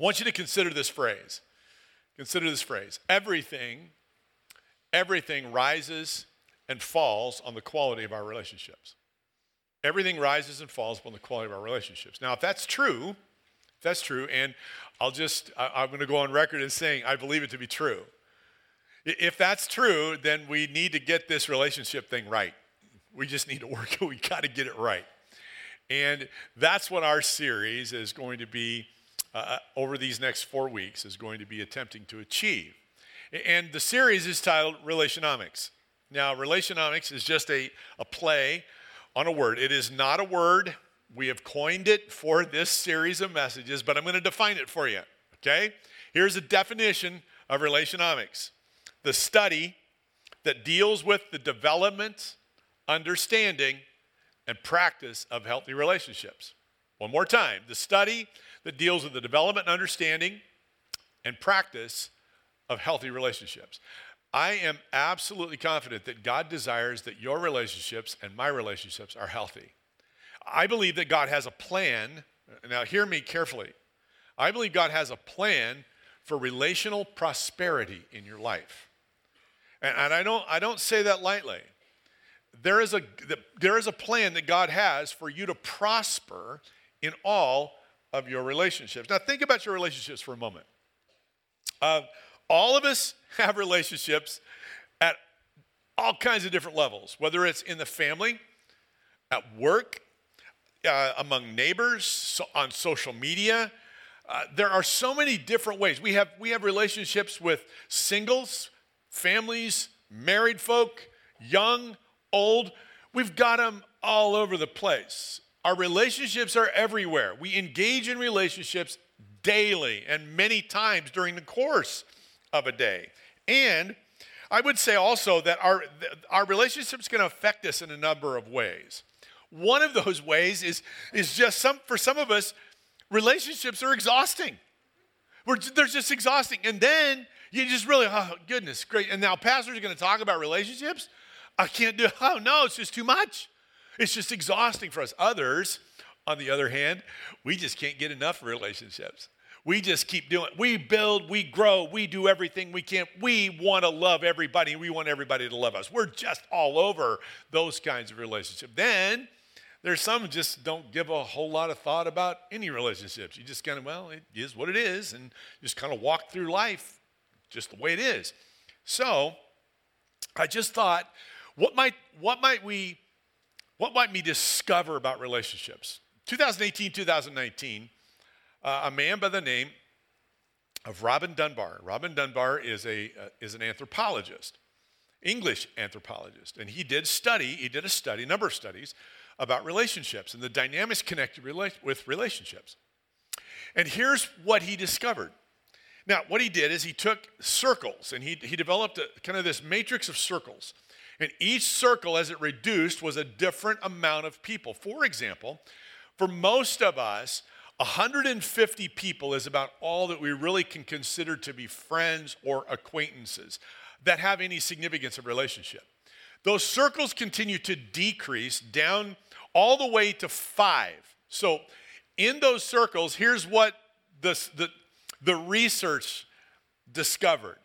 I want you to consider this phrase. Consider this phrase. Everything, everything rises and falls on the quality of our relationships. Everything rises and falls upon the quality of our relationships. Now, if that's true, if that's true, and I'll just, I, am going to go on record as saying I believe it to be true. If that's true, then we need to get this relationship thing right. We just need to work, we got to get it right. And that's what our series is going to be uh, uh, over these next four weeks, is going to be attempting to achieve. And the series is titled Relationomics. Now, Relationomics is just a, a play on a word. It is not a word. We have coined it for this series of messages, but I'm going to define it for you. Okay? Here's a definition of Relationomics the study that deals with the development, understanding, and practice of healthy relationships. One more time the study that deals with the development, and understanding, and practice of healthy relationships. I am absolutely confident that God desires that your relationships and my relationships are healthy. I believe that God has a plan. Now, hear me carefully. I believe God has a plan for relational prosperity in your life. And, and I, don't, I don't say that lightly. There is, a, there is a plan that God has for you to prosper in all of your relationships. Now, think about your relationships for a moment. Uh, all of us have relationships at all kinds of different levels, whether it's in the family, at work, uh, among neighbors, so on social media. Uh, there are so many different ways. We have, we have relationships with singles, families, married folk, young, old. We've got them all over the place. Our relationships are everywhere. We engage in relationships daily and many times during the course of a day. And I would say also that our, our relationships can affect us in a number of ways. One of those ways is, is just some, for some of us, relationships are exhausting. We're, they're just exhausting. And then you just really, oh, goodness, great. And now pastors are going to talk about relationships. I can't do, oh, no, it's just too much. It's just exhausting for us. Others, on the other hand, we just can't get enough relationships. We just keep doing. We build, we grow, we do everything we can. We want to love everybody. We want everybody to love us. We're just all over those kinds of relationships. Then there's some just don't give a whole lot of thought about any relationships. You just kind of, well, it is what it is, and just kind of walk through life just the way it is. So I just thought, what might what might we what might we discover about relationships? 2018, 2019 uh, a man by the name of Robin Dunbar. Robin Dunbar is, a, uh, is an anthropologist, English anthropologist, and he did study, he did a study, a number of studies about relationships and the dynamics connected rela- with relationships. And here's what he discovered. Now, what he did is he took circles and he, he developed a, kind of this matrix of circles. And each circle, as it reduced, was a different amount of people. For example, for most of us, 150 people is about all that we really can consider to be friends or acquaintances that have any significance of relationship. Those circles continue to decrease down all the way to five. So, in those circles, here's what the, the, the research discovered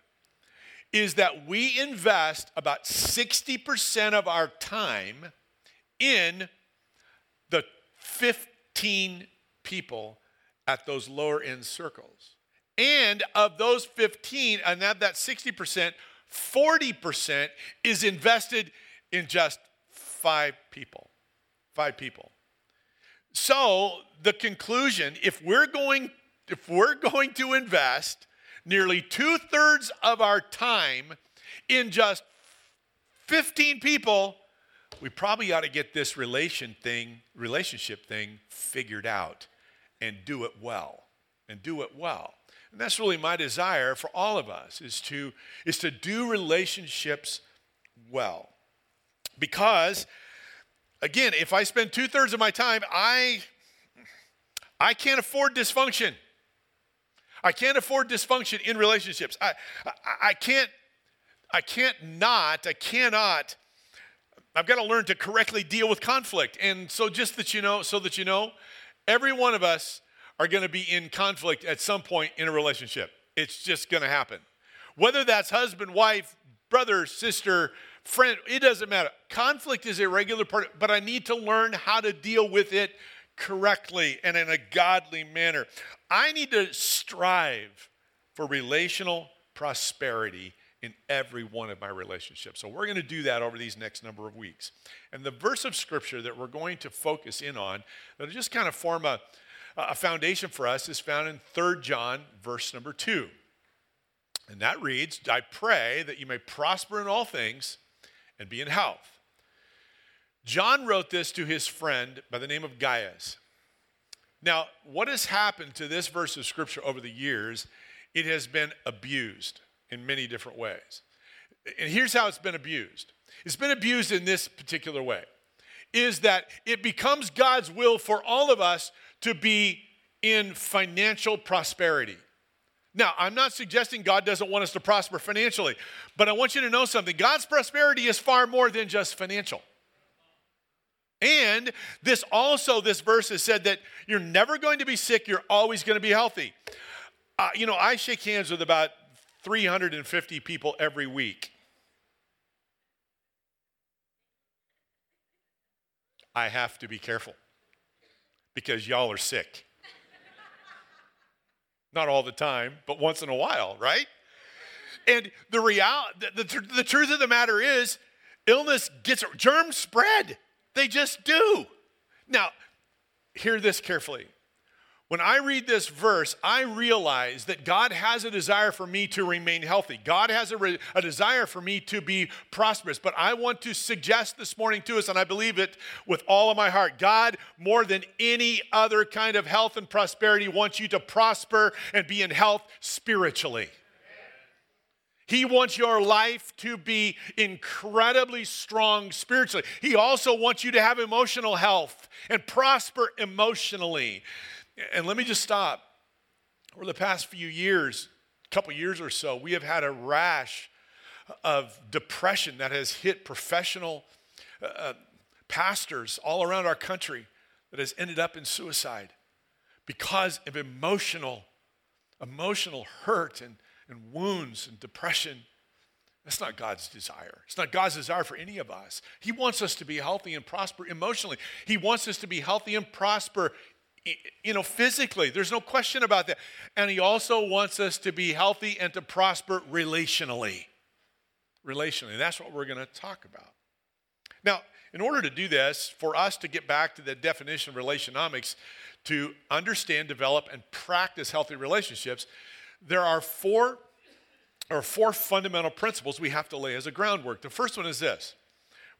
is that we invest about 60% of our time in the 15 people at those lower end circles. And of those 15, and of that 60%, 40% is invested in just five people. Five people. So the conclusion, if we're going, if we're going to invest nearly two-thirds of our time in just 15 people, we probably ought to get this relation thing, relationship thing figured out and do it well. And do it well. And that's really my desire for all of us is to, is to do relationships well. Because, again, if I spend two thirds of my time, I, I can't afford dysfunction. I can't afford dysfunction in relationships. I, I, I can't, I can't not, I cannot, I've got to learn to correctly deal with conflict. And so just that you know, so that you know, Every one of us are going to be in conflict at some point in a relationship. It's just going to happen. Whether that's husband, wife, brother, sister, friend, it doesn't matter. Conflict is a regular part, but I need to learn how to deal with it correctly and in a godly manner. I need to strive for relational prosperity in every one of my relationships. So we're going to do that over these next number of weeks. And the verse of scripture that we're going to focus in on, that'll just kind of form a, a foundation for us, is found in 3 John, verse number 2. And that reads, I pray that you may prosper in all things and be in health. John wrote this to his friend by the name of Gaius. Now, what has happened to this verse of scripture over the years? It has been abused in many different ways. And here's how it's been abused it's been abused in this particular way is that it becomes God's will for all of us to be in financial prosperity. Now, I'm not suggesting God doesn't want us to prosper financially, but I want you to know something. God's prosperity is far more than just financial. And this also, this verse has said that you're never going to be sick, you're always going to be healthy. Uh, you know, I shake hands with about 350 people every week. I have to be careful because y'all are sick. Not all the time, but once in a while, right? And the real the, the, the truth of the matter is illness gets germs spread. They just do. Now, hear this carefully. When I read this verse, I realize that God has a desire for me to remain healthy. God has a, re- a, desire for me to be prosperous. But I want to suggest this morning to us, and I believe it with all of my heart God, more than any other kind of health and prosperity, wants you to prosper and be in health spiritually. He wants your life to be incredibly strong spiritually. He also wants you to have emotional health and prosper emotionally. And let me just stop. Over the past few years, a couple years or so, we have had a rash of depression that has hit professional uh, uh pastors all around our country that has ended up in suicide because of emotional emotional hurt and and wounds and depression. That's not God's desire. It's not God's desire for any of us. He wants us to be healthy and prosper emotionally. He wants us to be healthy and prosper you know physically. There's no question about that. And he also wants us to be healthy and to prosper relationally. Relationally. That's what we're going to talk about. Now, in order to do this, for us to get back to the definition of relationomics, to understand, develop, and practice healthy relationships, there are four or four fundamental principles we have to lay as a groundwork. The first one is this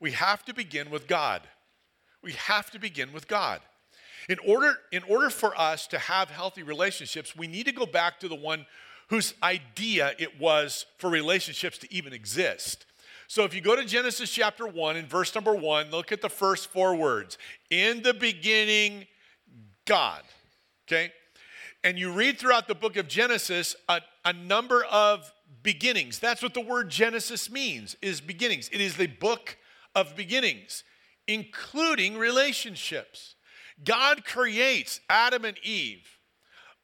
we have to begin with God. We have to begin with God. In order, in order for us to have healthy relationships, we need to go back to the one whose idea it was for relationships to even exist. So if you go to Genesis chapter 1 and verse number 1, look at the first four words. In the beginning, God. Okay? And you read throughout the book of Genesis a, a number of beginnings. That's what the word Genesis means, is beginnings. It is the book of beginnings, including relationships. God creates Adam and Eve,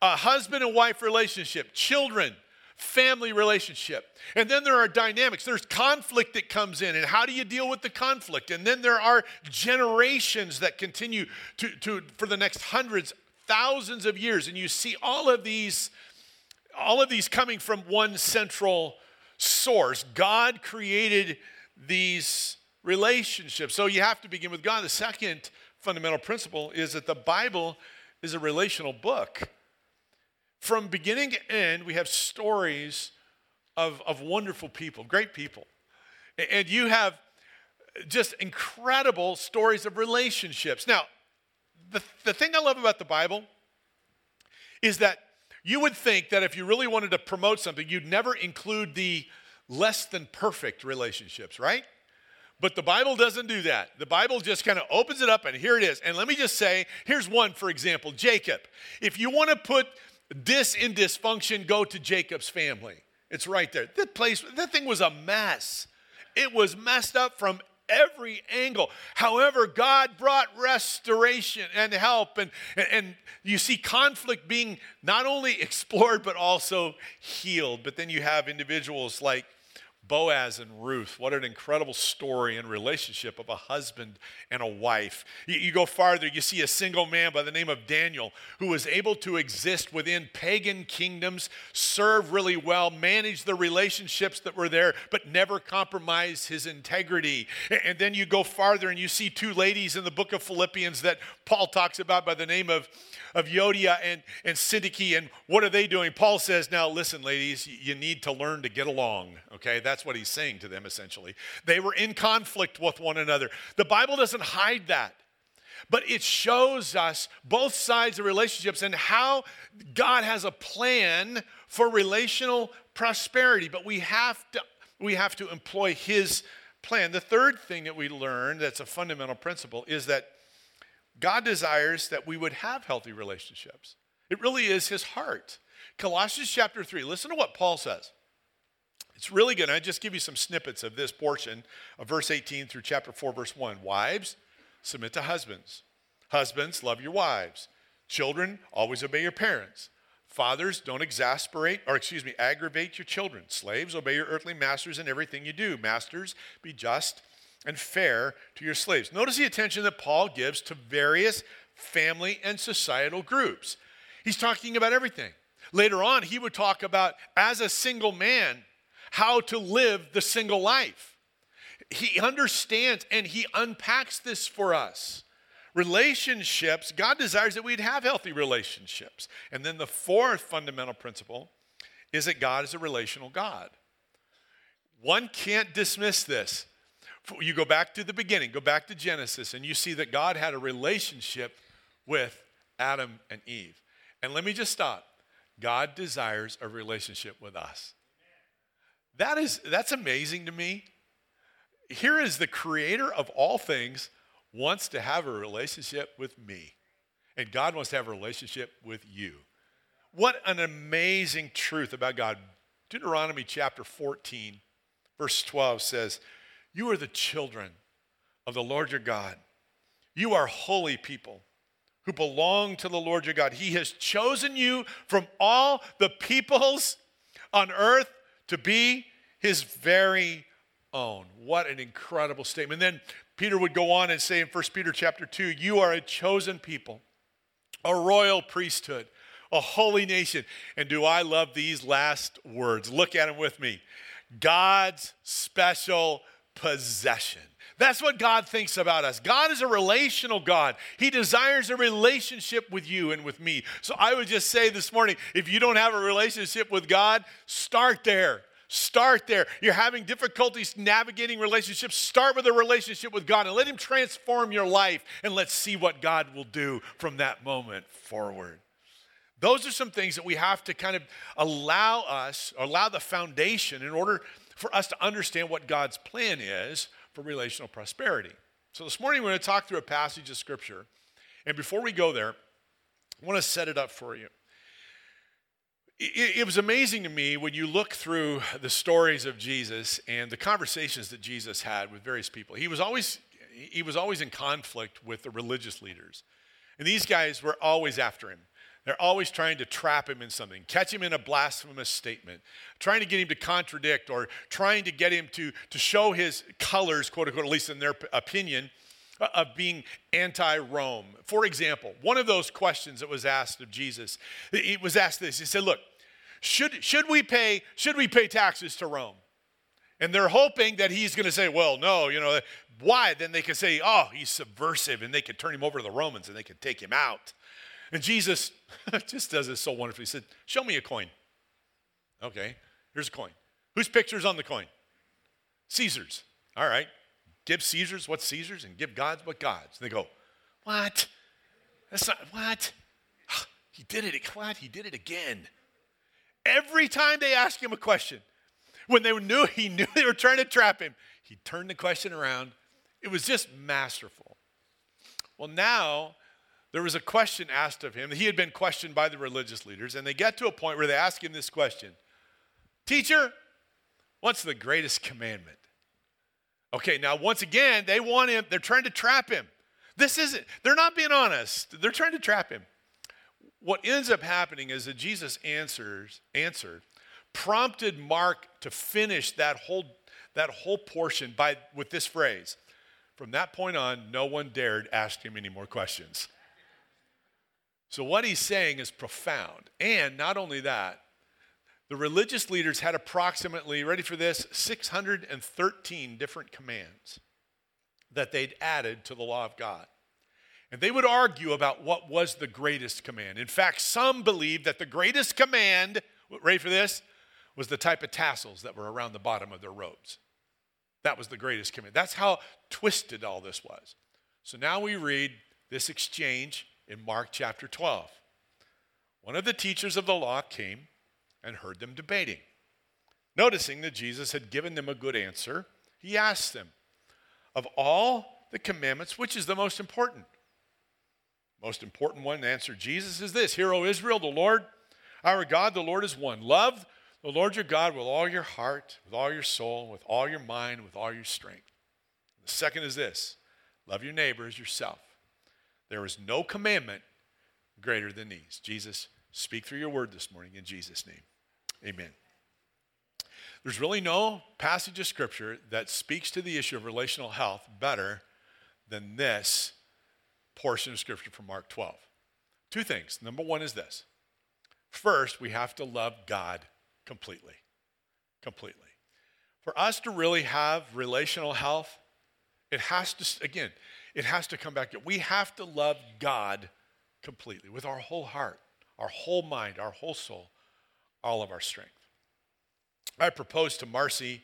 a husband and wife relationship, children, family relationship. And then there are dynamics. There's conflict that comes in, and how do you deal with the conflict? And then there are generations that continue to, to for the next hundreds thousands of years, and you see all of these, all of these coming from one central source. God created these relationships. So you have to begin with God. The second fundamental principle is that the Bible is a relational book. From beginning to end, we have stories of, of wonderful people, great people. And you have just incredible stories of relationships. Now, the, the thing I love about the Bible is that you would think that if you really wanted to promote something, you'd never include the less than perfect relationships, right? But the Bible doesn't do that. The Bible just kind of opens it up and here it is. And let me just say here's one, for example Jacob. If you want to put this in dysfunction, go to Jacob's family. It's right there. That place, that thing was a mess. It was messed up from every angle. However, God brought restoration and help, and, and, and you see conflict being not only explored but also healed. But then you have individuals like Boaz and Ruth. What an incredible story and relationship of a husband and a wife. You, you, go farther, you see a single man by the name of Daniel who was able to exist within pagan kingdoms, serve really well, manage the relationships that were there, but never compromise his integrity. And, and then you go farther and you see two ladies in the book of Philippians that Paul talks about by the name of of Euodia and, and Syntyche, and what are they doing? Paul says, Now listen, ladies, you need to learn to get along. Okay, that's what he's saying to them essentially. They were in conflict with one another. The Bible doesn't hide that but it shows us both sides of relationships and how God has a plan for relational prosperity. But we have to, we have to employ His plan. The third thing that we learn that's a fundamental principle is that God desires that we would have healthy relationships. It really is his heart. Colossians chapter 3, listen to what Paul says. It's really good. I just give you some snippets of this portion of verse 18 through chapter 4, verse 1. Wives, submit to husbands. Husbands, love your wives. Children, always obey your parents. Fathers, don't exasperate, or excuse me, aggravate your children. Slaves, obey your earthly masters in everything you do. Masters, be just and fair to your slaves. Notice the attention that Paul gives to various family and societal groups. He's talking about everything. Later on, he would talk about, as a single man, how to live the single life. He understands and he unpacks this for us. Relationships, God desires that we'd have healthy relationships. And then the fourth fundamental principle is that God is a relational God. One can't dismiss this. You go back to the beginning, go back to Genesis, and you see that God had a relationship with Adam and Eve. And let me just stop. God desires a relationship with us. That is that's amazing to me. Here is the creator of all things wants to have a relationship with me. And God wants to have a relationship with you. What an amazing truth about God. Deuteronomy chapter 14, verse 12 says, you are the children of the Lord your God. You are holy people who belong to the Lord your God. He has chosen you from all the peoples on earth to be his very own. What an incredible statement. And then Peter would go on and say in 1 Peter chapter 2, you are a chosen people, a royal priesthood, a holy nation. And do I love these last words? Look at them with me. God's special possession. That's what God thinks about us. God is a relational God. He desires a relationship with you and with me. So I would just say this morning if you don't have a relationship with God, start there. Start there. You're having difficulties navigating relationships. Start with a relationship with God and let Him transform your life, and let's see what God will do from that moment forward. Those are some things that we have to kind of allow us, allow the foundation in order for us to understand what God's plan is for relational prosperity. So this morning we're going to talk through a passage of Scripture. And before we go there, I want to set it up for you. It, was amazing to me when you look through the stories of Jesus and the conversations that Jesus had with various people. He was always, he was always in conflict with the religious leaders. And these guys were always after him. They're always trying to trap him in something, catch him in a blasphemous statement, trying to get him to contradict or trying to get him to, to show his colors, quote unquote, at least in their opinion, uh, of being anti Rome. For example, one of those questions that was asked of Jesus, he was asked this. He said, Look, should, should, we, pay, should we pay taxes to Rome? And they're hoping that he's going to say, well, no, you know, why? Then they can say, oh, he's subversive, and they could turn him over to the Romans and they could take him out. And Jesus just does this so wonderfully. He said, Show me a coin. Okay, here's a coin. Whose picture's on the coin? Caesar's. All right. Give Caesar's what's Caesar's and give God's what God's. And they go, What? That's not, what? He did it. What? He did it again. Every time they ask him a question, when they knew he knew they were trying to trap him, he turned the question around. It was just masterful. Well, now there was a question asked of him. He had been questioned by the religious leaders, and they get to a point where they ask him this question Teacher, what's the greatest commandment? Okay, now once again, they want him, they're trying to trap him. This isn't, they're not being honest. They're trying to trap him. What ends up happening is that Jesus answers, answered, prompted Mark to finish that whole, that whole portion by, with this phrase. From that point on, no one dared ask him any more questions. So, what he's saying is profound. And not only that, the religious leaders had approximately, ready for this, 613 different commands that they'd added to the law of God. And they would argue about what was the greatest command. In fact, some believed that the greatest command, ready for this, was the type of tassels that were around the bottom of their robes. That was the greatest command. That's how twisted all this was. So now we read this exchange in Mark chapter 12. One of the teachers of the law came and heard them debating. Noticing that Jesus had given them a good answer, he asked them, Of all the commandments, which is the most important? Most important one, answered Jesus, is this Hear, O Israel, the Lord, our God, the Lord is one. Love the Lord your God with all your heart, with all your soul, with all your mind, with all your strength. The second is this love your neighbor as yourself. There is no commandment greater than these. Jesus, speak through your word this morning in Jesus' name. Amen. There's really no passage of scripture that speaks to the issue of relational health better than this portion of scripture from Mark 12. Two things. Number one is this first, we have to love God completely. Completely. For us to really have relational health, it has to, again, it has to come back we have to love God completely with our whole heart, our whole mind, our whole soul, all of our strength. I proposed to Marcy,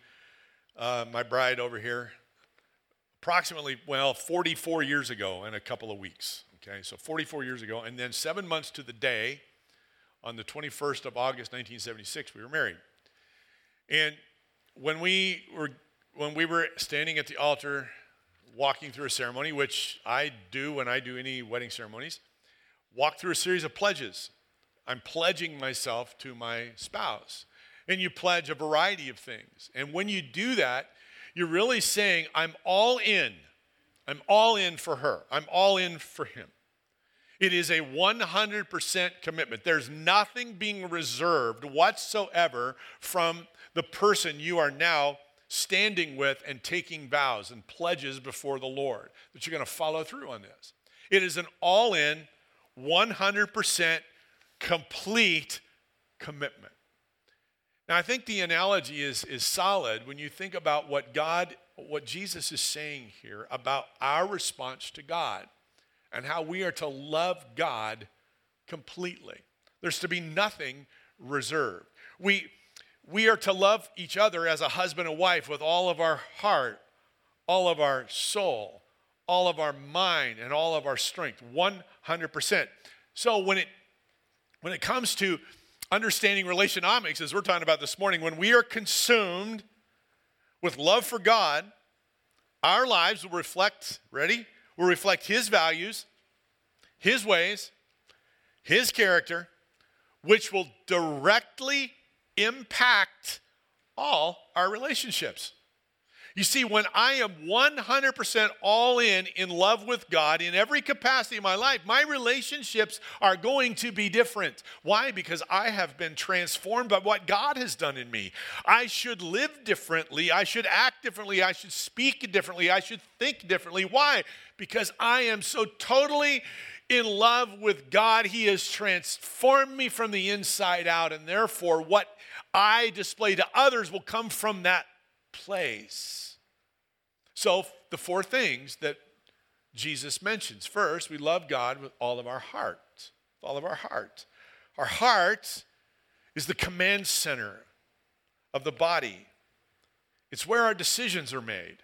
uh, my bride over here, approximately, well, 44 years ago in a couple of weeks. Okay, so 44 years ago. And then seven months to the day, on the 21st of August 1976, we were married. And when we were, when we were standing at the altar, walking through a ceremony, which I do when I do any wedding ceremonies, walk through a series of pledges. I'm pledging myself to my spouse. And you pledge a variety of things. And when you do that, you're really saying, I'm all in. I'm all in for her. I'm all in for him. It is a 100% commitment. There's nothing being reserved whatsoever from the person you are now standing with and taking vows and pledges before the Lord that you're going to follow through on this. It is an all in, 100% complete commitment. Now, I think the analogy is, is solid when you think about what God, what Jesus is saying here about our response to God and how we are to love God completely. There's to be nothing reserved. We, we are to love each other as a husband and wife with all of our heart, all of our soul, all of our mind, and all of our strength, 100%. So when it, when it comes to understanding relationomics, as we're talking about this morning, when we are consumed with love for God, our lives will reflect, ready? Will reflect His values, His ways, His character, which will directly impact all our relationships. You see, when I am 100% all in, in love with God in every capacity of my life, my relationships are going to be different. Why? Because I have been transformed by what God has done in me. I should live differently. I should act differently. I should speak differently. I should think differently. Why? Because I am so totally in love with God. He has transformed me from the inside out, and therefore, what I display to others will come from that place. So, the four things that Jesus mentions first, we love God with all of our heart, all of our heart. Our heart is the command center of the body, it's where our decisions are made.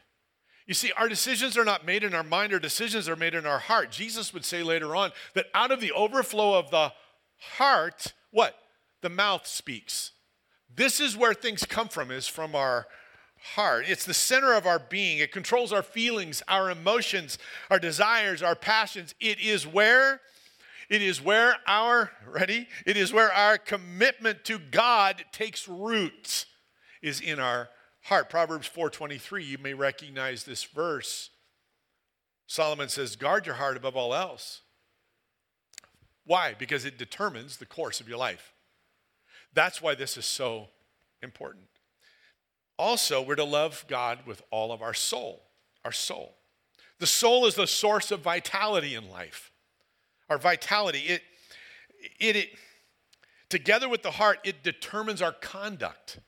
You see, our decisions are not made in our mind, our decisions are made in our heart. Jesus would say later on that out of the overflow of the heart, what? The mouth speaks. This is where things come from, is from our heart. It's the center of our being. It controls our feelings, our emotions, our desires, our passions. It is where it is where our ready? It is where our commitment to God takes root is in our heart. Proverbs 4:23, you may recognize this verse. Solomon says, "Guard your heart above all else." Why? Because it determines the course of your life. That's why this is so important. Also, we're to love God with all of our soul, our soul. The soul is the source of vitality in life. Our vitality, it, it, it together with the heart, it determines our conduct.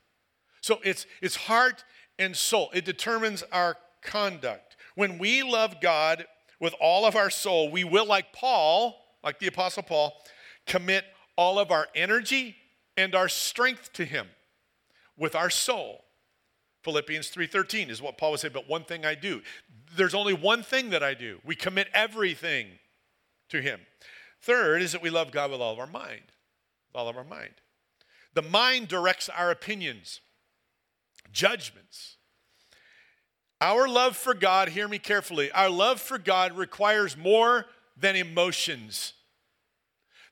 So it's, it's heart and soul. It determines our conduct. When we love God with all of our soul, we will, like Paul, like the Apostle Paul, commit all of our energy and our strength to Him with our soul. Philippians 3:13 is what Paul would say, but one thing I do. There's only one thing that I do. We commit everything to him. Third is that we love God with all of our mind. With all of our mind. The mind directs our opinions, judgments. Our love for God, hear me carefully, our love for God requires more than emotions.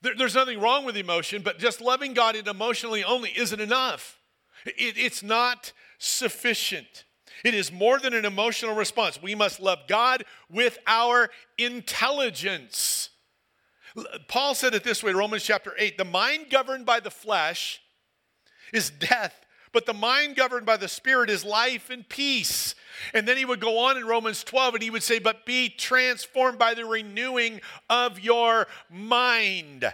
There, there's nothing wrong with emotion, but just loving God emotionally only isn't enough. It, it's not sufficient. It is more than an emotional response. We must love God with our intelligence. Paul said it this way, Romans chapter 8 the mind governed by the flesh is death, but the mind governed by the Spirit is life and peace. And then he would go on in Romans 12 and he would say, But be transformed by the renewing of your mind.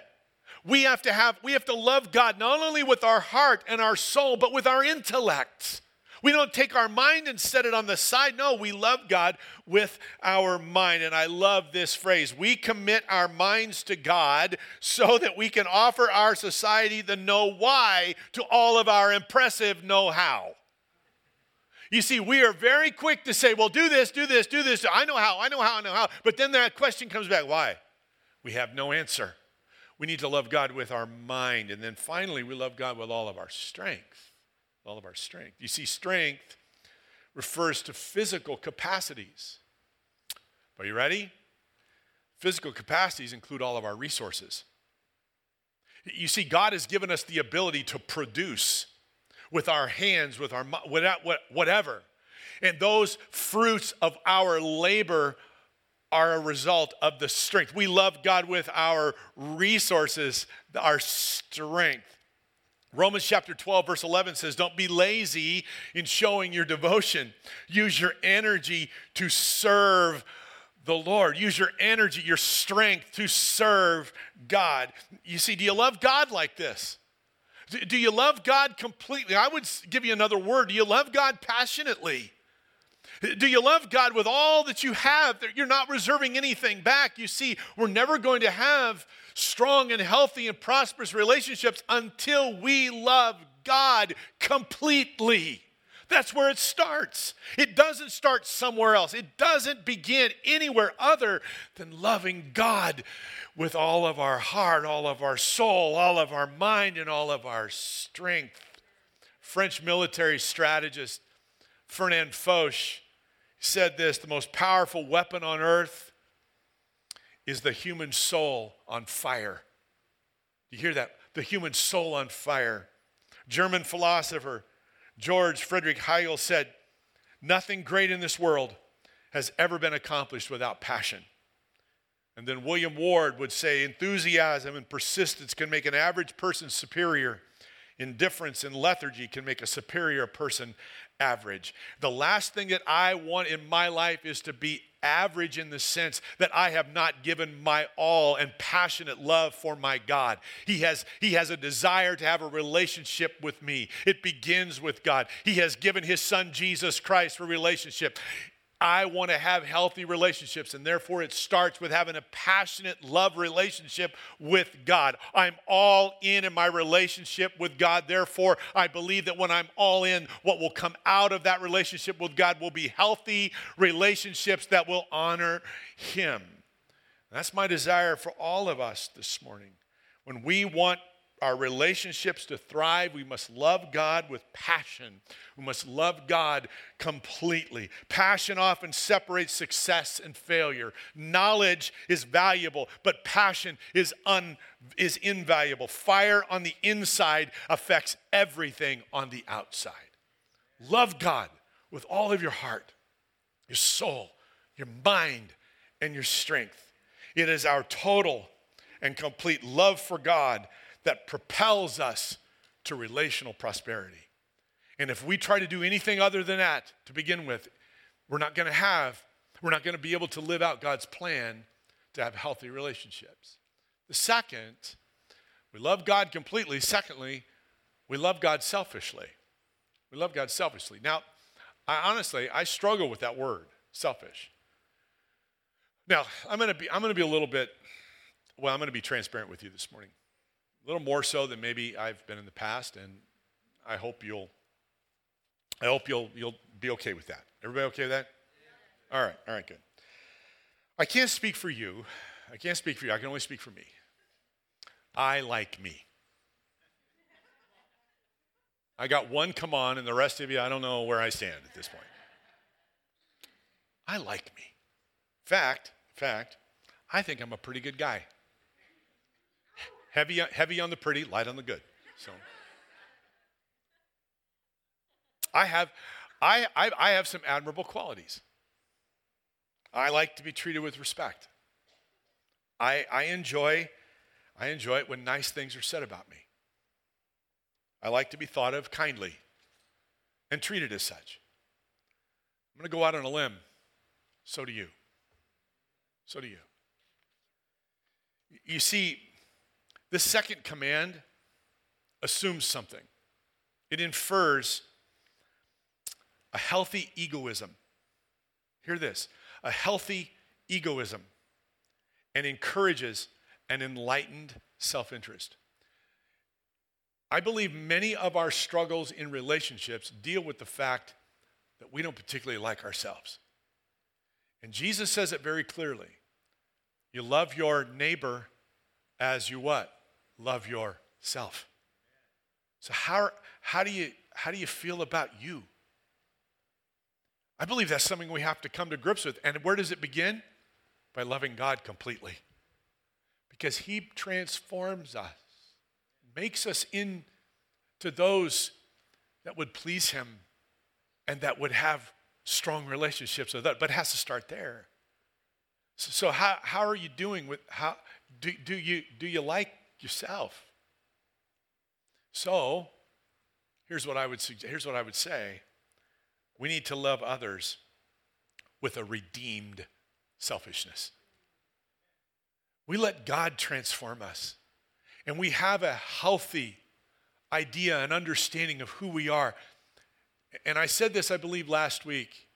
We have to have, we have to love God not only with our heart and our soul, but with our intellect. We don't take our mind and set it on the side. No, we love God with our mind. And I love this phrase. We commit our minds to God so that we can offer our society the know why to all of our impressive know how. You see, we are very quick to say, well, do this, do this, do this. I know how, I know how, I know how. But then that question comes back why? We have no answer. We need to love God with our mind. And then finally, we love God with all of our strength. All of our strength. You see, strength refers to physical capacities. Are you ready? Physical capacities include all of our resources. You see, God has given us the ability to produce with our hands, with our whatever. And those fruits of our labor are a result of the strength. We love God with our resources, our strength. Romans chapter 12, verse 11 says, Don't be lazy in showing your devotion. Use your energy to serve the Lord. Use your energy, your strength to serve God. You see, do you love God like this? Do you love God completely? I would give you another word. Do you love God passionately? Do you love God with all that you have? You're not reserving anything back. You see, we're never going to have strong and healthy and prosperous relationships until we love God completely. That's where it starts. It doesn't start somewhere else. It doesn't begin anywhere other than loving God with all of our heart, all of our soul, all of our mind, and all of our strength. French military strategist Fernand Foch said this the most powerful weapon on earth is the human soul on fire. You hear that? The human soul on fire. German philosopher George Friedrich Hegel said, Nothing great in this world has ever been accomplished without passion. And then William Ward would say, Enthusiasm and persistence can make an average person superior. Indifference and lethargy can make a superior person average. The last thing that I want in my life is to be average in the sense that I have not given my all and passionate love for my God. He has, he has a desire to have a relationship with me. It begins with God. He has given his son Jesus Christ for relationship. I want to have healthy relationships, and therefore it starts with having a passionate love relationship with God. I'm all in in my relationship with God. Therefore, I believe that when I'm all in, what will come out of that relationship with God will be healthy relationships that will honor Him. That's my desire for all of us this morning. When we want our relationships to thrive, we must love God with passion. We must love God completely. Passion often separates success and failure. Knowledge is valuable, but passion is, un, is invaluable. Fire on the inside affects everything on the outside. Love God with all of your heart, your soul, your mind, and your strength. It is our total and complete love for God that propels us to relational prosperity. And if we try to do anything other than that to begin with, we're not going to have, we're not going to be able to live out God's plan to have healthy relationships. The second, we love God completely. Secondly, we love God selfishly. We love God selfishly. Now, I honestly, I struggle with that word, selfish. Now, I'm going to be I'm going to be a little bit well, I'm going to be transparent with you this morning. A little more so than maybe I've been in the past and I hope you'll I hope you'll you'll be okay with that. Everybody okay with that? All right. All right, good. I can't speak for you. I can't speak for you. I can only speak for me. I like me. I got one come on, and the rest of you, I don't know where I stand at this point. I like me. Fact, fact, I think I'm a pretty good guy. Heavy, heavy on the pretty, light on the good. So I have, I, I, I have some admirable qualities. I like to be treated with respect. I, I enjoy, I enjoy it when nice things are said about me. I like to be thought of kindly and treated as such. I'm going to go out on a limb. So do you. So do you. You see, the second command assumes something, it infers a healthy egoism. Hear this a healthy egoism and encourages an enlightened self interest. I believe many of our struggles in relationships deal with the fact that we don't particularly like ourselves. And Jesus says it very clearly. You love your neighbor as you what? Love yourself. So how, how, do you, how do you feel about you? I believe that's something we have to come to grips with. And where does it begin? By loving God completely. Because He transforms us makes us into those that would please Him and that would have strong relationships with that, but it has to start there. So, so how, how are you doing with how do, do you do you like yourself? So here's what I would suggest, here's what I would say. We need to love others with a redeemed selfishness. We let God transform us and we have a healthy idea and understanding of who we are. And I said this, I believe, last week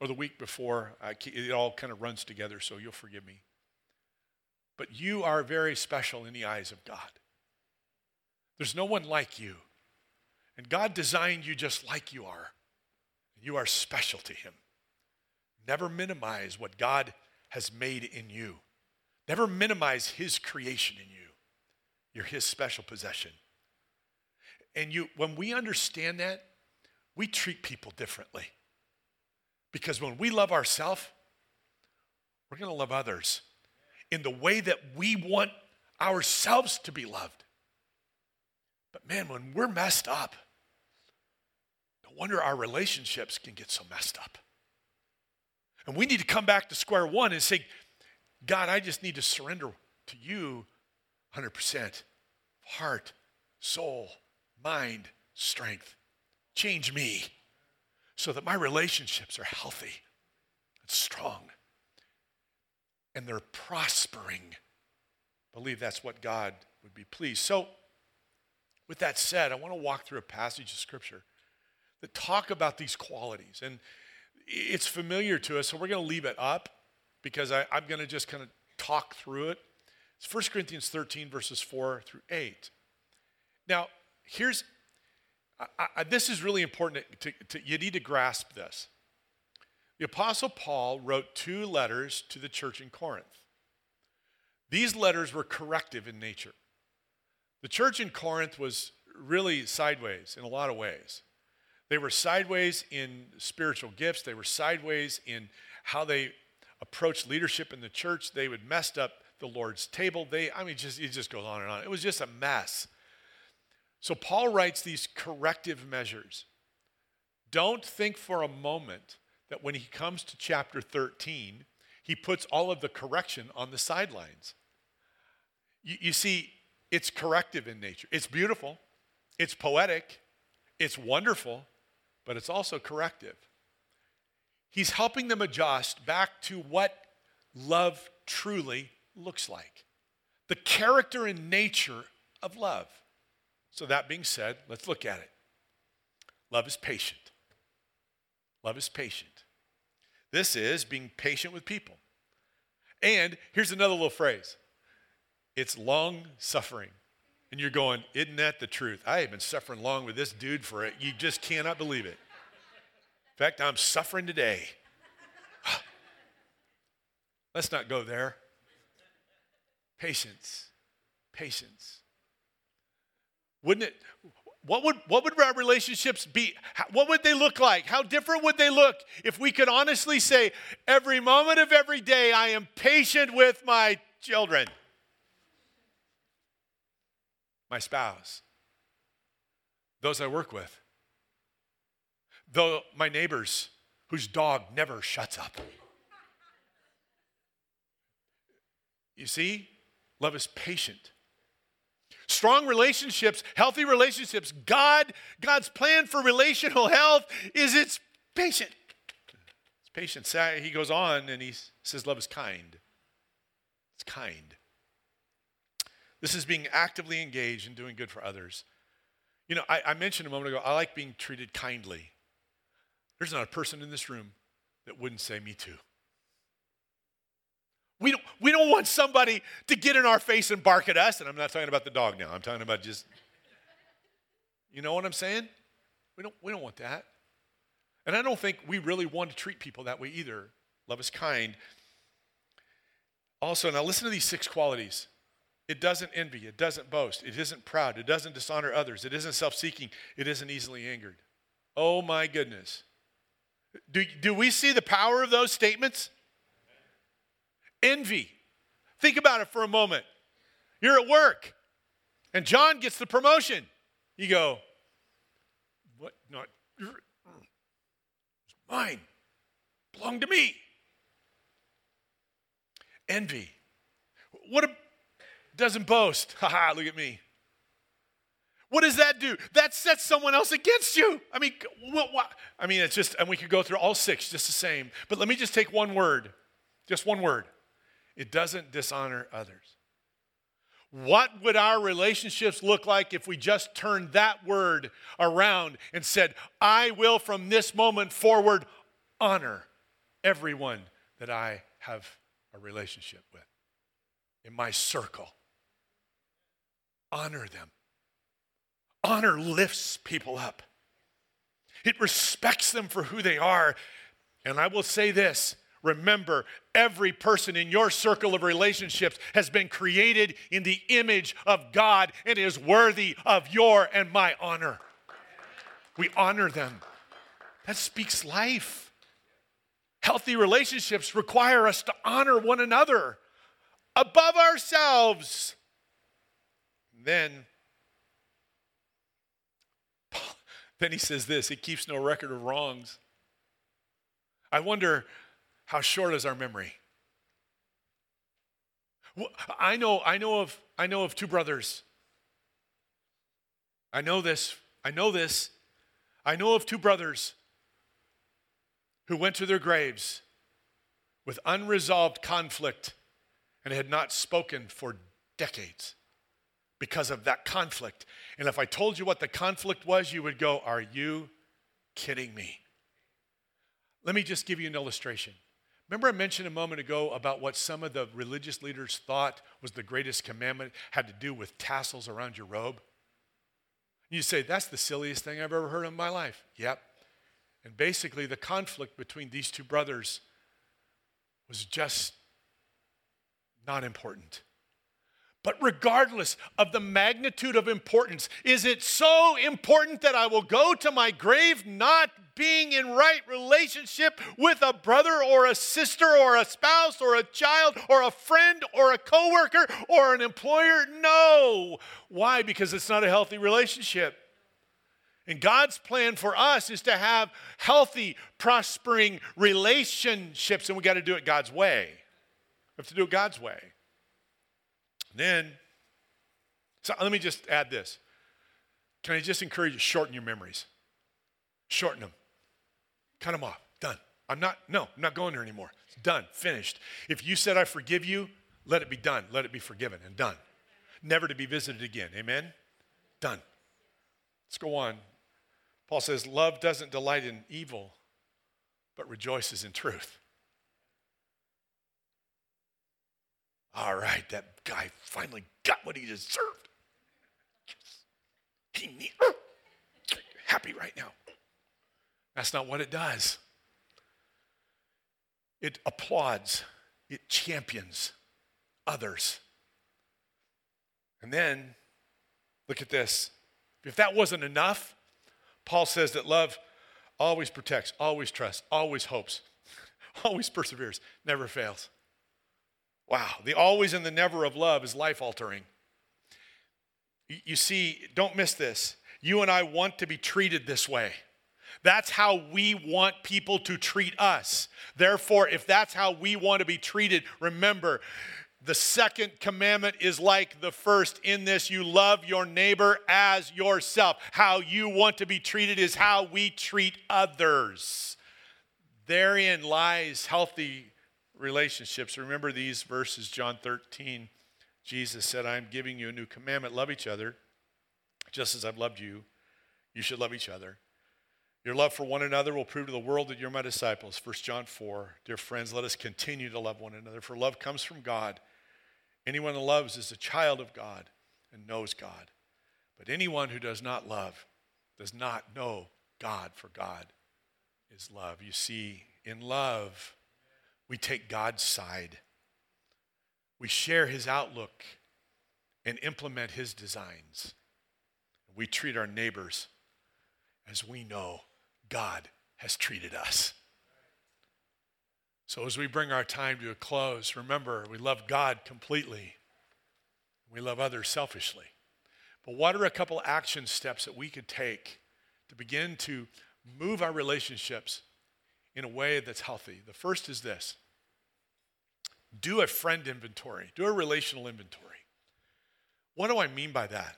or the week before. it all kind of runs together, so you'll forgive me. But you are very special in the eyes of God. There's no one like you. And God designed you just like you are. You are special to Him. Never minimize what God has made in you, never minimize His creation in you. You're his special possession. And you when we understand that, we treat people differently. Because when we love ourselves, we're going to love others in the way that we want ourselves to be loved. But man, when we're messed up, no wonder our relationships can get so messed up. And we need to come back to square one and say, God, I just need to surrender to you 100%. Heart, soul, mind, strength. Change me so that my relationships are healthy and strong and they're prospering. I believe that's what God would be pleased. So, with that said, I want to walk through a passage of scripture that talk about these qualities. And it's familiar to us, so we're going to leave it up because I, am going to just kind of talk through it. It's 1 Corinthians 13, verses 4 through 8. Now, here's I, I, this is really important. To, to, you need to grasp this. The Apostle Paul wrote two letters to the church in Corinth. These letters were corrective in nature. The church in Corinth was really sideways in a lot of ways. They were sideways in spiritual gifts, they were sideways in how they approached leadership in the church. They would messed up the Lord's table. They, I mean, just it just goes on and on. It was just a mess. So Paul writes these corrective measures. Don't think for a moment that when he comes to chapter 13, he puts all of the correction on the sidelines. You, you see, it's corrective in nature. It's beautiful, it's poetic, it's wonderful, but it's also corrective. He's helping them adjust back to what love truly looks like the character and nature of love. So, that being said, let's look at it. Love is patient. Love is patient. This is being patient with people. And here's another little phrase it's long suffering. And you're going, isn't that the truth? I have been suffering long with this dude for it. You just cannot believe it. In fact, I'm suffering today. Let's not go there. Patience. Patience. Wouldn't it? What would, what would our relationships be? What would they look like? How different would they look if we could honestly say, every moment of every day, I am patient with my children, my spouse, those I work with, though my neighbors whose dog never shuts up. You see, love is patient. Strong relationships, healthy relationships, God, God's plan for relational health is it's patient. It's patient. He goes on and he says, Love is kind. It's kind. This is being actively engaged in doing good for others. You know, I, I mentioned a moment ago, I like being treated kindly. There's not a person in this room that wouldn't say, Me too. We don't, want somebody to get in our face and bark at us. And I'm not talking about the dog now. I'm talking about just, you know what I'm saying? We don't, we don't want that. And I don't think we really want to treat people that way either. Love is kind. Also, now listen to these six qualities. It doesn't envy, it doesn't boast, it isn't proud, it doesn't dishonor others, it isn't self seeking, it isn't easily angered. Oh my goodness. Do, do we see the power of those statements? Envy. Think about it for a moment. You're at work, and John gets the promotion. You go, What? Not, it's mine. Belong to me. Envy. What a, doesn't boast. Haha, look at me. What does that do? That sets someone else against you. I mean, what, what? I mean, it's just, and we could go through all six just the same. But let me just take one word, just one word it doesn't dishonor others. What would our relationships look like if we just turned that word around and said, I will from this moment forward honor everyone that I have a relationship with in my circle? Honor them. Honor lifts people up, it respects them for who they are. And I will say this Remember, every person in your circle of relationships has been created in the image of God and is worthy of your and my honor. We honor them. That speaks life. Healthy relationships require us to honor one another above ourselves. Then, then he says this he keeps no record of wrongs. I wonder how short is our memory? I know, I know of, I know of two brothers. I know this. I know this. I know of two brothers who went to their graves with unresolved conflict and had not spoken for decades because of that conflict. And if I told you what the conflict was, you would go, Are you kidding me? Let me just give you an illustration. Remember, I mentioned a moment ago about what some of the religious leaders thought was the greatest commandment had to do with tassels around your robe? You say, that's the silliest thing I've ever heard in my life. Yep. And basically, the conflict between these two brothers was just not important. But regardless of the magnitude of importance, is it so important that I will go to my grave not being in right relationship with a brother or a sister or a spouse or a child or a friend or a coworker or an employer? No. Why? Because it's not a healthy relationship. And God's plan for us is to have healthy, prospering relationships, and we got to do it God's way. We have to do it God's way. Then, so let me just add this. Can I just encourage you, to shorten your memories? Shorten them. Cut them off. Done. I'm not, no, I'm not going there anymore. It's done, finished. If you said, I forgive you, let it be done. Let it be forgiven and done. Never to be visited again. Amen? Done. Let's go on. Paul says, Love doesn't delight in evil, but rejoices in truth. All right, that guy finally got what he deserved. He need, happy right now. That's not what it does. It applauds, it champions others. And then, look at this. If that wasn't enough, Paul says that love always protects, always trusts, always hopes, always perseveres, never fails. Wow, the always and the never of love is life altering. You see, don't miss this. You and I want to be treated this way. That's how we want people to treat us. Therefore, if that's how we want to be treated, remember, the second commandment is like the first in this you love your neighbor as yourself. How you want to be treated is how we treat others. Therein lies healthy relationships. Remember these verses, John 13. Jesus said, I am giving you a new commandment love each other. Just as I've loved you, you should love each other. Your love for one another will prove to the world that you're my disciples. 1 John 4. Dear friends, let us continue to love one another, for love comes from God. Anyone who loves is a child of God and knows God. But anyone who does not love does not know God, for God is love. You see, in love, we take God's side. We share his outlook and implement his designs. We treat our neighbors as we know God has treated us. So, as we bring our time to a close, remember we love God completely, we love others selfishly. But what are a couple action steps that we could take to begin to move our relationships in a way that's healthy? The first is this do a friend inventory, do a relational inventory. What do I mean by that?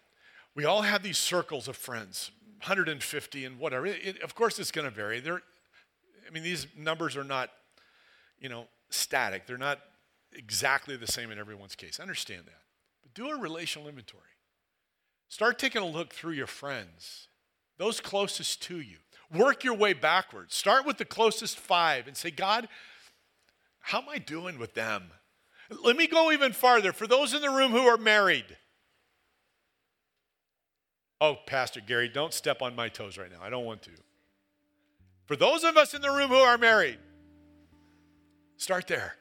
We all have these circles of friends, 150 and whatever. It, it, of course, it's going to vary. They're, I mean, these numbers are not you know, static. They're not exactly the same in everyone's case. I understand that. But do a relational inventory. Start taking a look through your friends, those closest to you. Work your way backwards. Start with the closest five and say, God, how am I doing with them? Let me go even farther. For those in the room who are married, oh, Pastor Gary, don't step on my toes right now. I don't want to. For those of us in the room who are married, Start there.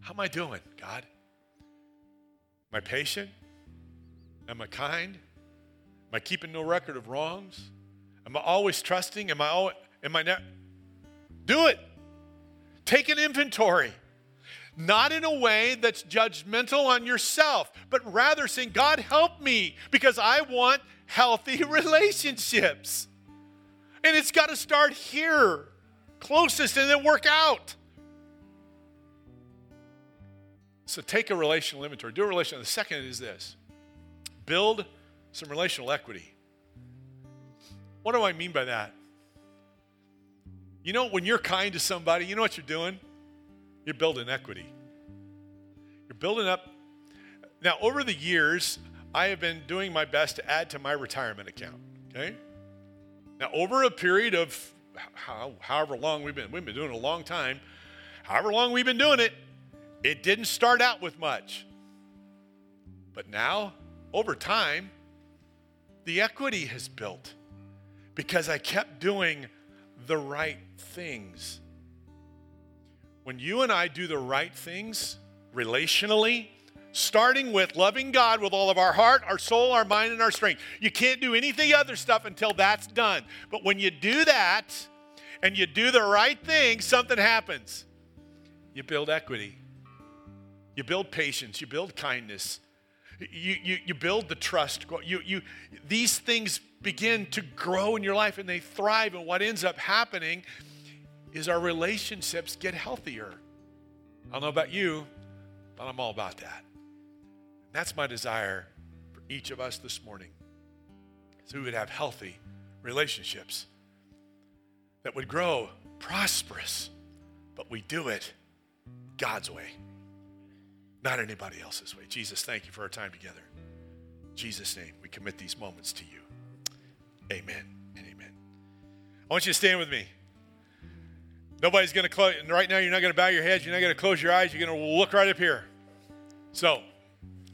How am I doing, God? Am I patient? Am I kind? Am I keeping no record of wrongs? Am I always trusting? Am I always, am I not? Do it. Take an inventory. Not in a way that's judgmental on yourself, but rather saying, God, help me because I want healthy relationships. And it's got to start here, closest, and then work out. So take a relational inventory, do a relational. The second is this build some relational equity. What do I mean by that? You know, when you're kind to somebody, you know what you're doing? You're building equity. You're building up. Now, over the years, I have been doing my best to add to my retirement account. Okay? Now, over a period of how, however long we've been, we've been doing a long time, however long we've been doing it, it didn't start out with much. But now, over time, the equity has built because I kept doing the right things. When you and I do the right things relationally, starting with loving God with all of our heart, our soul, our mind, and our strength, you can't do anything other stuff until that's done. But when you do that and you do the right thing, something happens. You build equity. You build patience, you build kindness, You, you, you build the trust. You, you, these things begin to grow in your life and they thrive. And what ends up happening is our relationships get healthier. I don't know about you, but I'm all about that. That's my desire for each of us this morning. So we would have healthy relationships that would grow prosperous, but we do it God's way, not anybody else's way. Jesus, thank you for our time together. In Jesus' name, we commit these moments to you. Amen and amen. I want you to stand with me. Nobody's going to close. Right now, you're not going to bow your heads. You're not going to close your eyes. You're going to look right up here. So,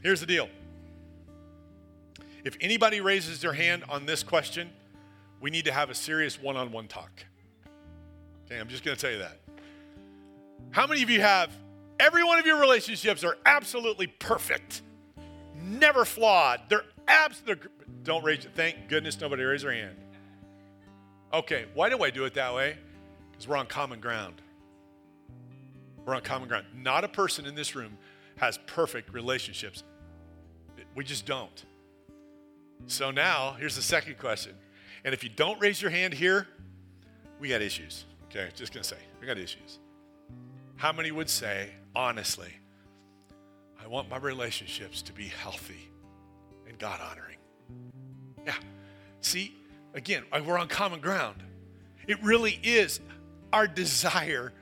here's the deal. If anybody raises their hand on this question, we need to have a serious one on one talk. Okay, I'm just going to tell you that. How many of you have every one of your relationships are absolutely perfect, never flawed? They're absolutely, don't raise. Thank goodness nobody raised their hand. Okay, why do I do it that way? Because we're on common ground. We're on common ground. Not a person in this room has perfect relationships. We just don't. So now, here's the second question. And if you don't raise your hand here, we got issues. Okay, just gonna say, we got issues. How many would say, honestly, I want my relationships to be healthy and God honoring? Yeah. See, again, uh, we're on common ground. It really is our desire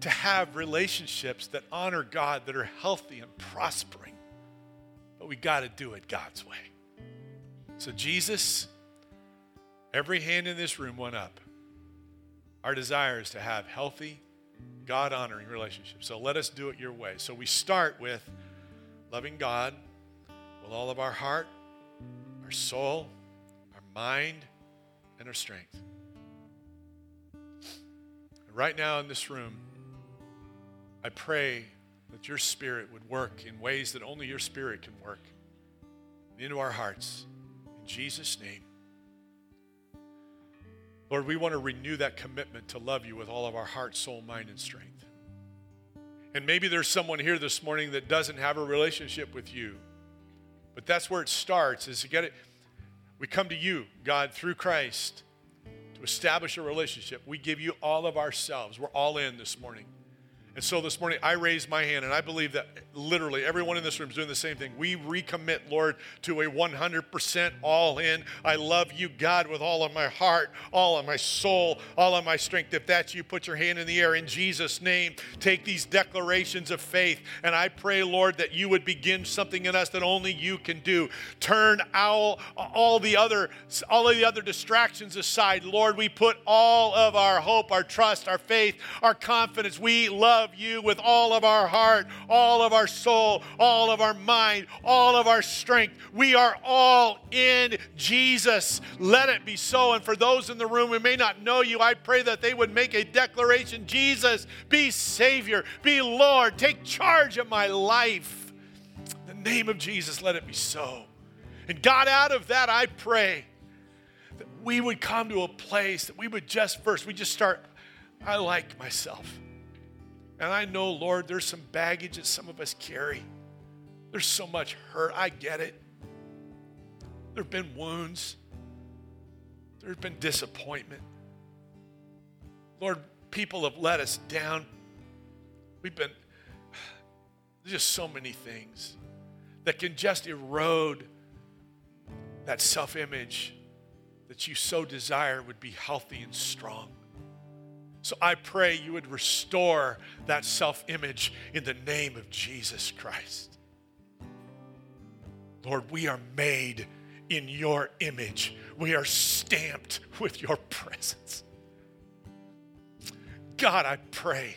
to have relationships that honor God, that are healthy and prospering. But we got to do it God's way. So, Jesus, every hand in this room went up. Our desire is to have healthy, God honoring relationship. So, let us do it your way. So, we start with loving God with all of our heart, our soul, our mind, and our strength right now in this room, I pray that your spirit would work in ways that only your spirit can work into our hearts. In Jesus' name. Lord, we want to renew that commitment to love you with all of our heart, soul, mind, and strength. And maybe there's someone here this morning that doesn't have a relationship with you. But that's where it starts is to get it. We come to you, God, through Christ to establish a relationship. We give you all of ourselves. We're all in this morning. And so this morning, I raise my hand, and I believe that literally everyone in this room is doing the same thing. We recommit, Lord, to a 100% all in. I love you, God, with all of my heart, all of my soul, all of my strength. If that's you, put your hand in the air in Jesus' name. Take these declarations of faith, and I pray, Lord, that you would begin something in us that only you can do. Turn all, all the other all of the other distractions aside. Lord, we put all of our hope, our trust, our faith, our confidence. We love love you with all of our heart, all of our soul, all of our mind, all of our strength. We are all in Jesus. Let it be so. And for those in the room who may not know you, I pray that they would make a declaration Jesus, be Savior, be Lord, take charge of my life. In the name of Jesus, let it be so. And God, out of that, I pray that we would come to a place that we would just first, we just start, I like myself. And I know, Lord, there's some baggage that some of us carry. There's so much hurt. I get it. There have been wounds, there's been disappointment. Lord, people have let us down. We've been, there's just so many things that can just erode that self image that you so desire would be healthy and strong. So I pray you would restore that self image in the name of Jesus Christ. Lord, we are made in your image, we are stamped with your presence. God, I pray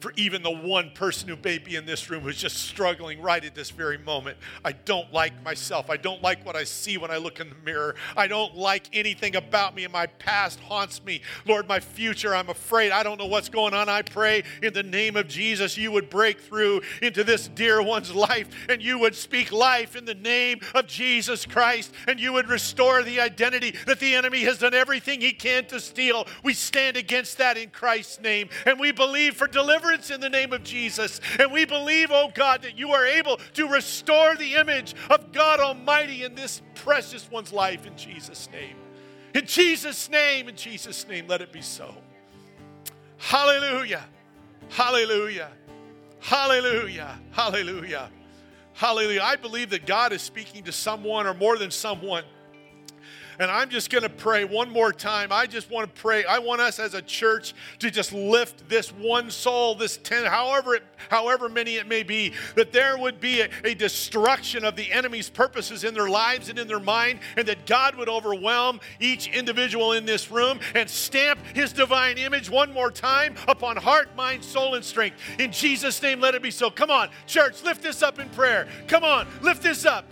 for even the one person who may be in this room who's just struggling right at this very moment. I don't like myself. I don't like what I see when I look in the mirror. I don't like anything about me, and my past haunts me. Lord, my future, I'm afraid. I don't know what's going on. I pray in the name of Jesus, you would break through into this dear one's life and you would speak life in the name of Jesus Christ and you would restore the identity that the enemy has done everything he can to steal. We stand against that in Christ's name and we believe for deliverance deliverance in the name of Jesus. And we believe, oh God, that you are able to restore the image of God Almighty in this precious one's life in Jesus' name. In Jesus' name, in Jesus' name, let it be so. Hallelujah. Hallelujah. Hallelujah. Hallelujah. Hallelujah. I believe that God is speaking to someone or more than someone and I'm just going to pray one more time. I just want to pray. I want us as a church to just lift this one soul, this 10, however, it, however many it may be, that there would be a, a destruction of the enemy's purposes in their lives and in their mind, and that God would overwhelm each individual in this room and stamp his divine image one more time upon heart, mind, soul, and strength. In Jesus' name, let it be so. Come on, church, lift this up in prayer. Come on, lift this up.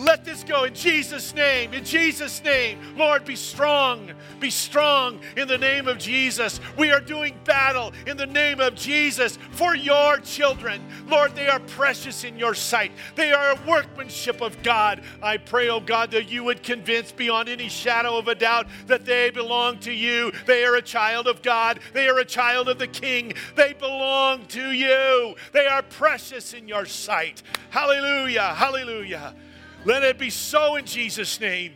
Let this go in Jesus' name. In Jesus' name. Lord, be strong. Be strong in the name of Jesus. We are doing battle in the name of Jesus for your children. Lord, they are precious in your sight. They are a workmanship of God. I pray, oh God, that you would convince beyond any shadow of a doubt that they belong to you. They are a child of God. They are a child of the King. They belong to you. They are precious in your sight. Hallelujah. Hallelujah. Let it be so in Jesus' name.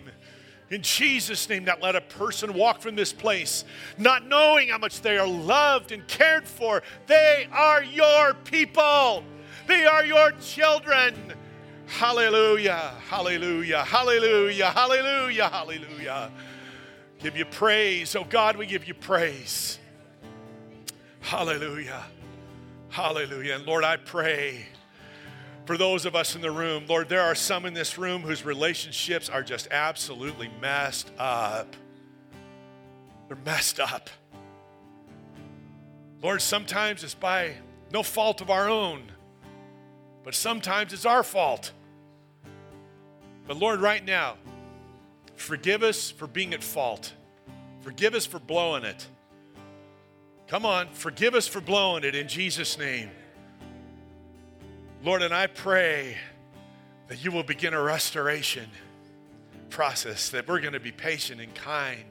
In Jesus' name, that let a person walk from this place not knowing how much they are loved and cared for. They are your people, they are your children. Hallelujah, hallelujah, hallelujah, hallelujah, hallelujah. Give you praise. Oh God, we give you praise. Hallelujah, hallelujah. And Lord, I pray for those of us in the room, Lord, there are some in this room whose relationships are just absolutely messed up. They're messed up. Lord, sometimes it's by no fault of our own, but sometimes it's our fault. But Lord, right now, forgive us for being at fault. Forgive us for blowing it. Come on, forgive us for blowing it in Jesus' name. Lord, and I pray that you will begin a restoration process, that we're going to be patient and kind.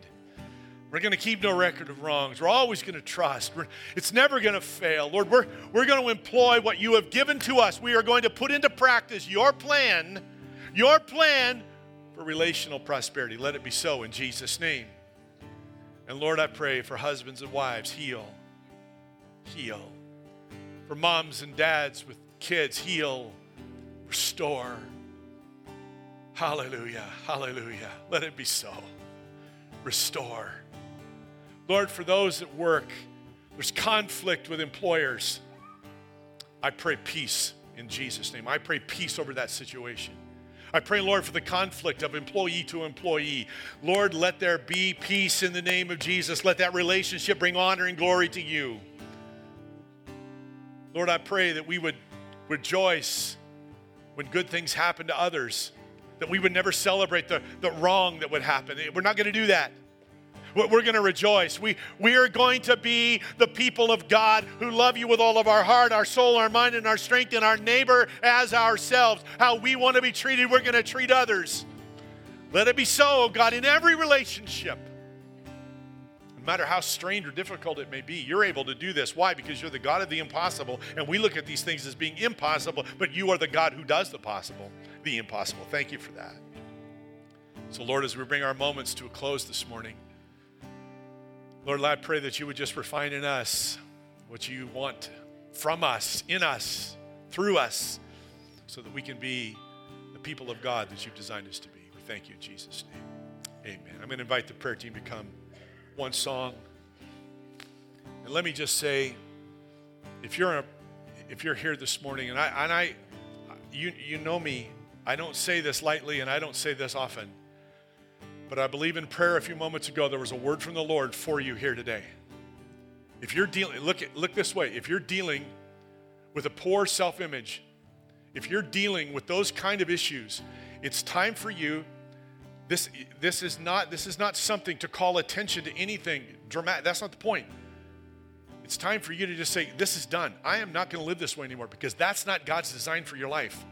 We're going to keep no record of wrongs. We're always going to trust. We're, it's never going to fail. Lord, we're, we're going to employ what you have given to us. We are going to put into practice your plan, your plan for relational prosperity. Let it be so in Jesus' name. And Lord, I pray for husbands and wives, heal. Heal. For moms and dads with kids, heal, restore. Hallelujah, hallelujah. Let it be so. Restore. Lord, for those at work, there's conflict with employers. I pray peace in Jesus' name. I pray peace over that situation. I pray, Lord, for the conflict of employee to employee. Lord, let there be peace in the name of Jesus. Let that relationship bring honor and glory to you. Lord, I pray that we would rejoice when good things happen to others, that we would never celebrate the, the wrong that would happen. We're not going to do that. We're going to rejoice. We, we are going to be the people of God who love you with all of our heart, our soul, our mind, and our strength, and our neighbor as ourselves. How we want to be treated, we're going to treat others. Let it be so, oh God, in every relationship. No matter how strained or difficult it may be, you're able to do this. Why? Because you're the God of the impossible, and we look at these things as being impossible, but you are the God who does the possible, the impossible. Thank you for that. So, Lord, as we bring our moments to a close this morning, Lord, I pray that you would just refine in us what you want from us, in us, through us, so that we can be the people of God that you've designed us to be. We thank you in Jesus' name. Amen. I'm going to invite the prayer team to come one song. And let me just say, if you're a, if you're here this morning, and I and I, you you know me, I don't say this lightly, and I don't say this often, but I believe in prayer. A few moments ago, there was a word from the Lord for you here today. If you're dealing, look at, look this way. If you're dealing with a poor self-image, if you're dealing with those kind of issues, it's time for you this, this, is not, this is not something to call attention to anything dramatic. That's not the point. It's time for you to just say, This is done. I am not going to live this way anymore because that's not God's design for your life.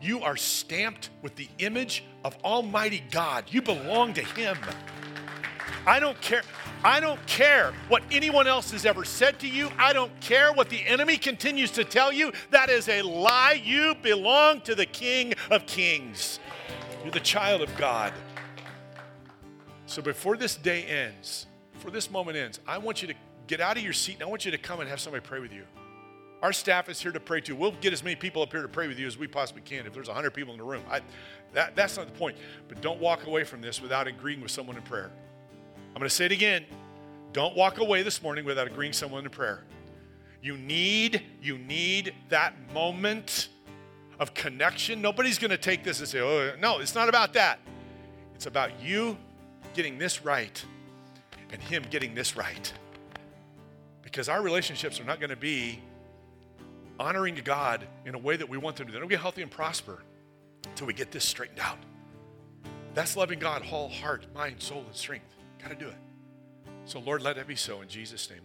You are stamped with the image of Almighty God. You belong to Him. I don't care. I don't care what anyone else has ever said to you. I don't care what the enemy continues to tell you. That is a lie. You belong to the King of Kings. You're the child of God. So before this day ends, before this moment ends, I want you to get out of your seat and I want you to come and have somebody pray with you. Our staff is here to pray too. We'll get as many people up here to pray with you as we possibly can. If there's 100 people in the room, I, that, that's not the point. But don't walk away from this without agreeing with someone in prayer. I'm going to say it again. Don't walk away this morning without agreeing with someone in prayer. You need, you need that moment of connection. Nobody's going to take this and say, oh, no, it's not about that. It's about you getting this right and him getting this right. Because our relationships are not going to be honoring to God in a way that we want them to. They don't get healthy and prosper until we get this straightened out. That's loving God, whole heart, mind, soul, and strength. Got to do it. So, Lord, let it be so in Jesus' name.